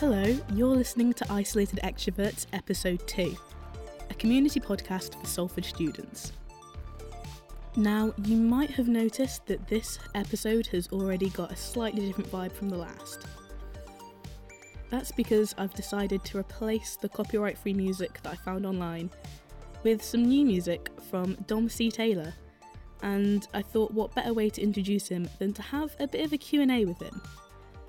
Hello, you're listening to Isolated Extroverts, Episode 2, a community podcast for Salford students. Now, you might have noticed that this episode has already got a slightly different vibe from the last. That's because I've decided to replace the copyright free music that I found online with some new music from Dom C. Taylor, and I thought what better way to introduce him than to have a bit of a Q&A with him.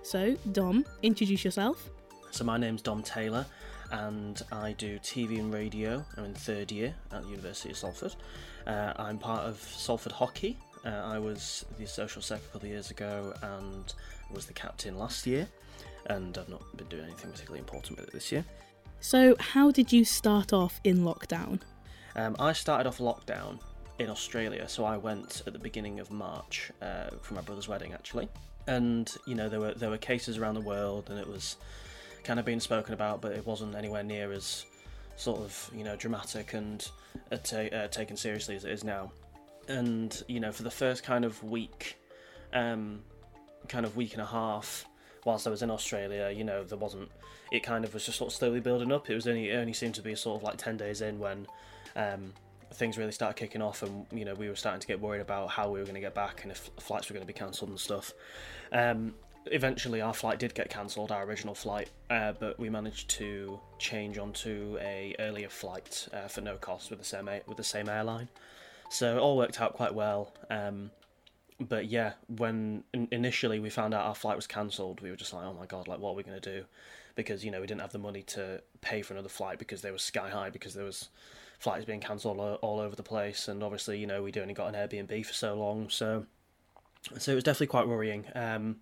So, Dom, introduce yourself. So my name's Dom Taylor, and I do TV and radio. I'm in third year at the University of Salford. Uh, I'm part of Salford Hockey. Uh, I was the social sec a couple of years ago and was the captain last year, and I've not been doing anything particularly important with it this year. So, how did you start off in lockdown? Um, I started off lockdown in Australia, so I went at the beginning of March uh, for my brother's wedding, actually. And you know there were there were cases around the world, and it was kind of being spoken about, but it wasn't anywhere near as sort of you know dramatic and uh, uh, taken seriously as it is now. And you know, for the first kind of week, um, kind of week and a half, whilst I was in Australia, you know, there wasn't. It kind of was just sort of slowly building up. It was only it only seemed to be sort of like ten days in when um, things really started kicking off, and you know we were starting to get worried about how we were going to get back and if flights were going to be cancelled and stuff. Um, eventually our flight did get cancelled, our original flight, uh, but we managed to change onto a earlier flight uh, for no cost with the same with the same airline. So it all worked out quite well. Um, but yeah, when in- initially we found out our flight was cancelled, we were just like, oh my god, like what are we going to do? Because you know we didn't have the money to pay for another flight because they were sky high because there was flights being cancelled all, all over the place, and obviously you know we'd only got an Airbnb for so long, so so it was definitely quite worrying. Um,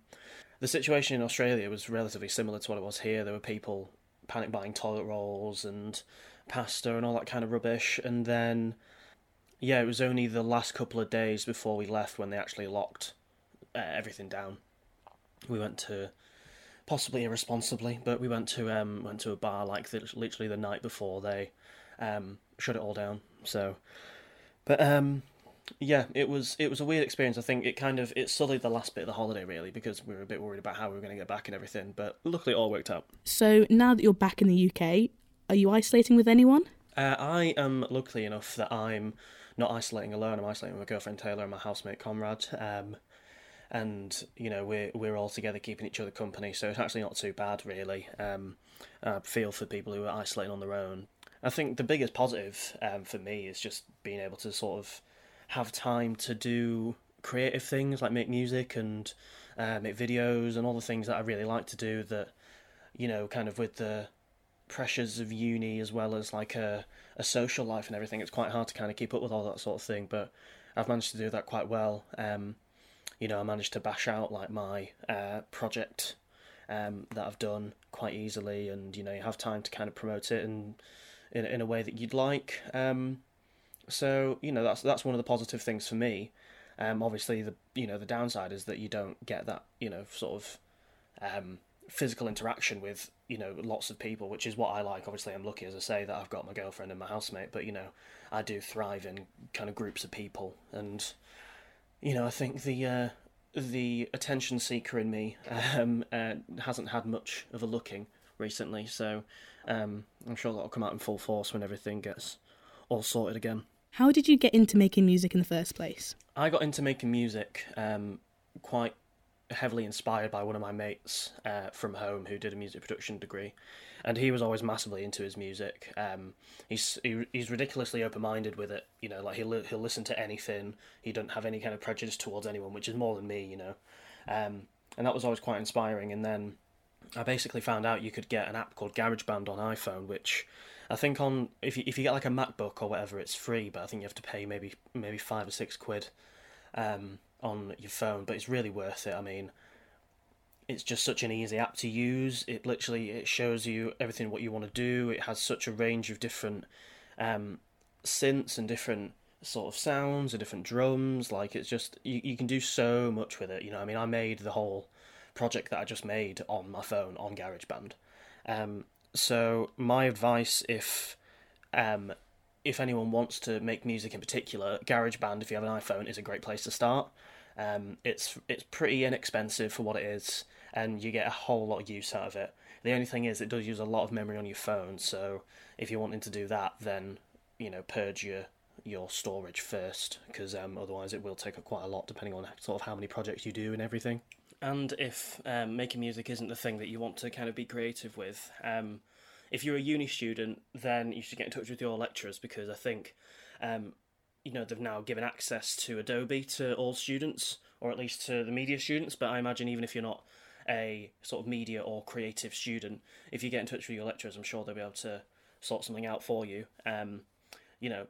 the situation in Australia was relatively similar to what it was here. There were people panic buying toilet rolls and pasta and all that kind of rubbish. And then, yeah, it was only the last couple of days before we left when they actually locked uh, everything down. We went to possibly irresponsibly, but we went to um went to a bar like the, literally the night before they um shut it all down. So, but um yeah, it was it was a weird experience. I think it kind of it sullied the last bit of the holiday really because we were a bit worried about how we were going to get back and everything. But luckily, it all worked out. So, now that you're back in the UK, are you isolating with anyone? Uh, I am lucky enough that I'm not isolating alone. I'm isolating with my girlfriend Taylor and my housemate Conrad. Um, and you know we're we're all together keeping each other company, so it's actually not too bad really. Um, I feel for people who are isolating on their own. I think the biggest positive um, for me is just being able to sort of have time to do creative things like make music and uh, make videos and all the things that I really like to do that you know kind of with the pressures of uni as well as like a, a social life and everything it's quite hard to kind of keep up with all that sort of thing but I've managed to do that quite well. Um, you know I managed to bash out like my uh, project um, that I've done quite easily and you know you have time to kind of promote it and in, in a way that you'd like. Um, so you know that's that's one of the positive things for me. Um, obviously the you know the downside is that you don't get that you know sort of um, physical interaction with you know lots of people, which is what I like. Obviously, I'm lucky as I say that I've got my girlfriend and my housemate, but you know I do thrive in kind of groups of people, and you know I think the uh, the attention seeker in me um, uh, hasn't had much of a looking recently, so um, I'm sure that'll come out in full force when everything gets all sorted again. How did you get into making music in the first place? I got into making music um, quite heavily inspired by one of my mates uh, from home who did a music production degree, and he was always massively into his music. Um, he's he, he's ridiculously open minded with it. You know, like he'll he'll listen to anything. He doesn't have any kind of prejudice towards anyone, which is more than me. You know, um, and that was always quite inspiring. And then I basically found out you could get an app called GarageBand on iPhone, which I think on if you if you get like a MacBook or whatever, it's free, but I think you have to pay maybe maybe five or six quid um, on your phone. But it's really worth it. I mean, it's just such an easy app to use. It literally it shows you everything what you want to do. It has such a range of different um, synths and different sort of sounds and different drums. Like it's just you, you can do so much with it. You know, I mean, I made the whole project that I just made on my phone on GarageBand. Um, so my advice, if um, if anyone wants to make music in particular, GarageBand, if you have an iPhone, is a great place to start. Um, it's it's pretty inexpensive for what it is, and you get a whole lot of use out of it. The only thing is, it does use a lot of memory on your phone. So if you're wanting to do that, then you know purge your your storage first, because um, otherwise it will take up quite a lot, depending on sort of how many projects you do and everything. And if um, making music isn't the thing that you want to kind of be creative with, um, if you're a uni student, then you should get in touch with your lecturers because I think, um, you know, they've now given access to Adobe to all students, or at least to the media students. But I imagine even if you're not a sort of media or creative student, if you get in touch with your lecturers, I'm sure they'll be able to sort something out for you. Um, you know,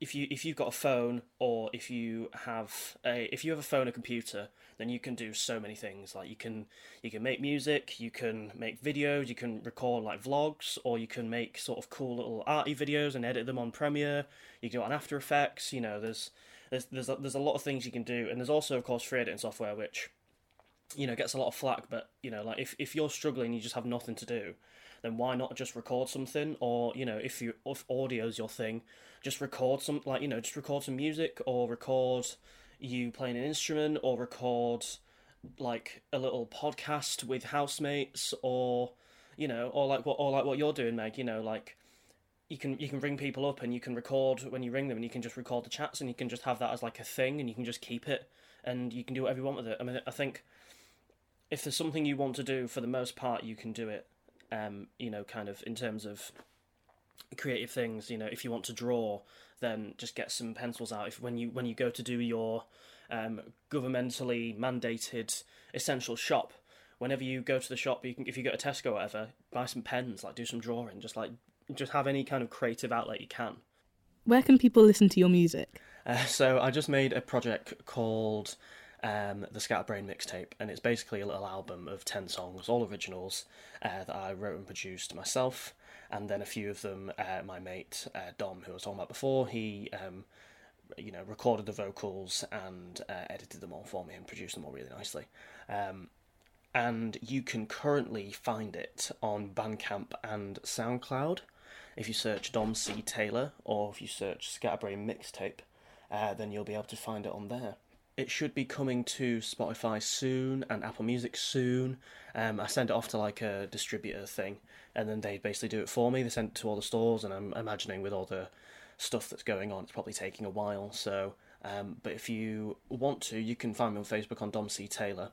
if you if you've got a phone or if you have a if you have a phone or computer then you can do so many things. Like you can you can make music you can make videos you can record like vlogs or you can make sort of cool little arty videos and edit them on premiere. You can do it on after effects you know there's there's there's a, there's a lot of things you can do. And there's also of course free editing software which you know gets a lot of flack but you know like if, if you're struggling you just have nothing to do then why not just record something? Or you know, if you if audio's your thing, just record some like you know, just record some music or record you playing an instrument or record like a little podcast with housemates or you know or like what or like what you're doing meg you know like you can you can ring people up and you can record when you ring them and you can just record the chats and you can just have that as like a thing and you can just keep it and you can do whatever you want with it i mean i think if there's something you want to do for the most part you can do it um, you know, kind of in terms of creative things. You know, if you want to draw, then just get some pencils out. If when you when you go to do your um, governmentally mandated essential shop, whenever you go to the shop, you can if you go to Tesco or whatever, buy some pens, like do some drawing, just like just have any kind of creative outlet you can. Where can people listen to your music? Uh, so I just made a project called um, the Scatterbrain mixtape, and it's basically a little album of 10 songs, all originals, uh, that I wrote and produced myself, and then a few of them, uh, my mate uh, Dom, who I was talking about before, he um, you know recorded the vocals and uh, edited them all for me and produced them all really nicely. Um, and you can currently find it on Bandcamp and SoundCloud. If you search Dom C Taylor or if you search Scatterbrain mixtape, uh, then you'll be able to find it on there it should be coming to Spotify soon and Apple Music soon. Um, I send it off to like a distributor thing, and then they basically do it for me. They send it to all the stores, and I'm imagining with all the stuff that's going on, it's probably taking a while. So, um, but if you want to, you can find me on Facebook on Dom C Taylor,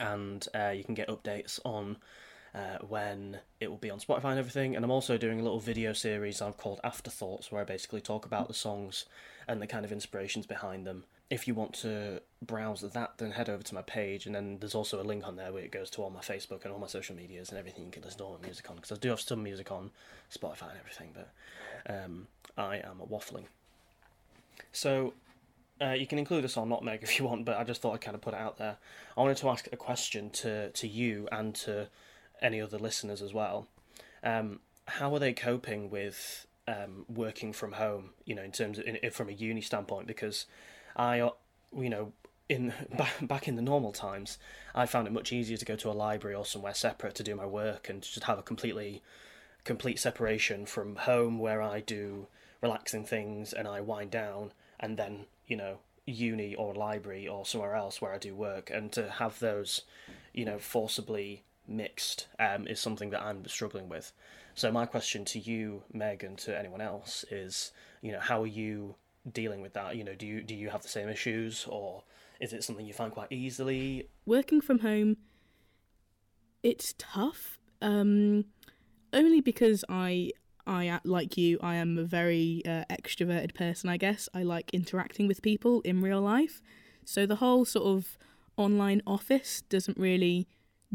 and uh, you can get updates on. Uh, when it will be on Spotify and everything, and I'm also doing a little video series I've called Afterthoughts, where I basically talk about the songs and the kind of inspirations behind them if you want to browse that, then head over to my page, and then there's also a link on there where it goes to all my Facebook and all my social medias and everything you can listen to all my music on. Because I do have some music on Spotify and everything, but um, I am a waffling. So uh, you can include this or not, Meg, if you want, but I just thought I'd kind of put it out there. I wanted to ask a question to to you and to any other listeners as well. Um, how are they coping with um, working from home? You know, in terms of in, from a uni standpoint, because I, uh, you know, in back in the normal times, I found it much easier to go to a library or somewhere separate to do my work and just have a completely complete separation from home where I do relaxing things and I wind down and then, you know, uni or library or somewhere else where I do work and to have those, you know, forcibly mixed um, is something that I'm struggling with. So my question to you, Meg, and to anyone else is, you know, how are you dealing with that? You know, do you do you have the same issues, or is it something you find quite easily? Working from home, it's tough. Um, only because I I like you, I am a very uh, extroverted person. I guess I like interacting with people in real life, so the whole sort of online office doesn't really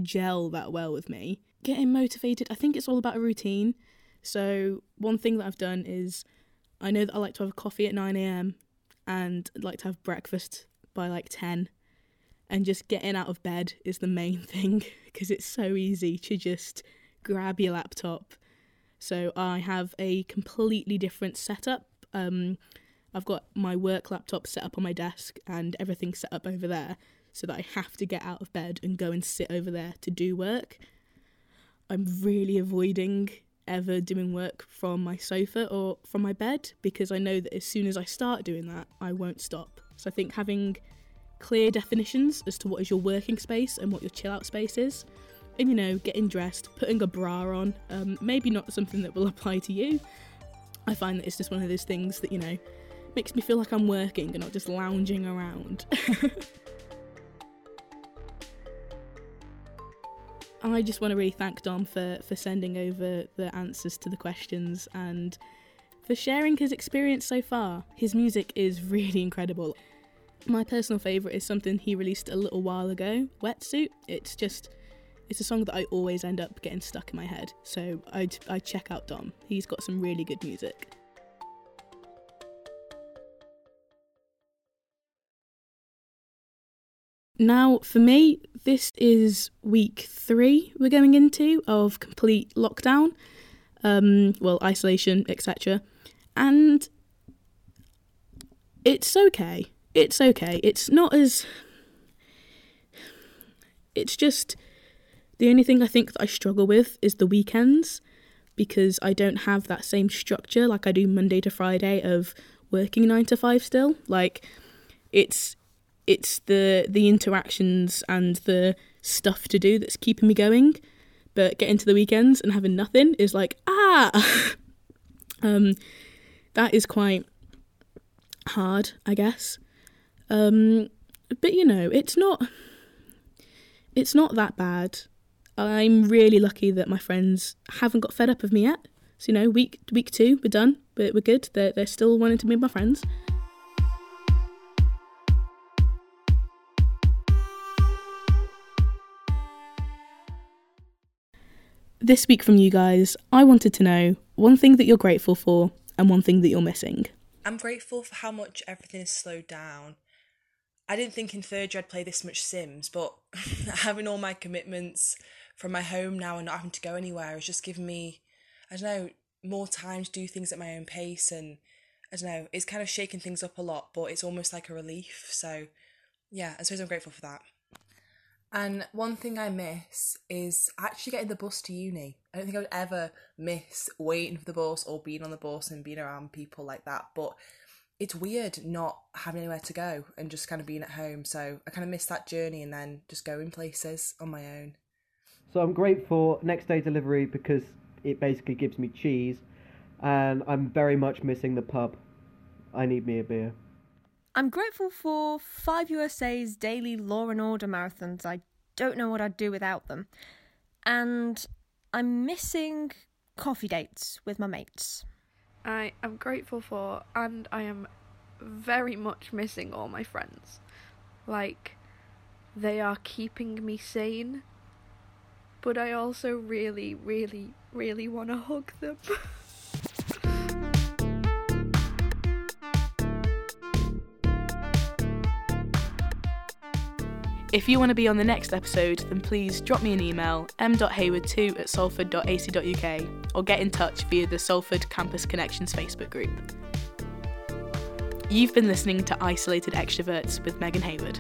gel that well with me. Getting motivated, I think it's all about a routine. So one thing that I've done is I know that I like to have a coffee at 9 a.m. and like to have breakfast by like 10. And just getting out of bed is the main thing because it's so easy to just grab your laptop. So I have a completely different setup. Um, I've got my work laptop set up on my desk and everything set up over there so that I have to get out of bed and go and sit over there to do work. I'm really avoiding ever doing work from my sofa or from my bed because I know that as soon as I start doing that, I won't stop. So I think having clear definitions as to what is your working space and what your chill out space is and you know, getting dressed, putting a bra on. Um, maybe not something that will apply to you. I find that it's just one of those things that, you know, makes me feel like I'm working and not just lounging around. I just want to really thank Dom for, for sending over the answers to the questions and for sharing his experience so far. His music is really incredible. My personal favourite is something he released a little while ago, Wetsuit. It's just, it's a song that I always end up getting stuck in my head. So I'd, I'd check out Dom. He's got some really good music. Now, for me, this is week three we're going into of complete lockdown, um, well, isolation, etc. And it's okay. It's okay. It's not as. It's just. The only thing I think that I struggle with is the weekends because I don't have that same structure like I do Monday to Friday of working 9 to 5 still. Like, it's it's the the interactions and the stuff to do that's keeping me going. But getting to the weekends and having nothing is like ah, um, that is quite hard, I guess. Um, but you know, it's not it's not that bad. I'm really lucky that my friends haven't got fed up of me yet. So you know, week week two, we're done, but we're good. They're they're still wanting to be my friends. This week from you guys, I wanted to know one thing that you're grateful for and one thing that you're missing. I'm grateful for how much everything has slowed down. I didn't think in third year I'd play this much Sims, but having all my commitments from my home now and not having to go anywhere has just given me, I don't know, more time to do things at my own pace. And I don't know, it's kind of shaken things up a lot, but it's almost like a relief. So yeah, I suppose I'm grateful for that. And one thing I miss is actually getting the bus to uni. I don't think I would ever miss waiting for the bus or being on the bus and being around people like that. But it's weird not having anywhere to go and just kind of being at home. So I kind of miss that journey and then just going places on my own. So I'm great for next day delivery because it basically gives me cheese, and I'm very much missing the pub. I need me a beer. I'm grateful for 5USA's daily Law and Order marathons. I don't know what I'd do without them. And I'm missing coffee dates with my mates. I am grateful for, and I am very much missing all my friends. Like, they are keeping me sane, but I also really, really, really want to hug them. If you want to be on the next episode, then please drop me an email m.hayward2 at salford.ac.uk or get in touch via the Salford Campus Connections Facebook group. You've been listening to Isolated Extroverts with Megan Hayward.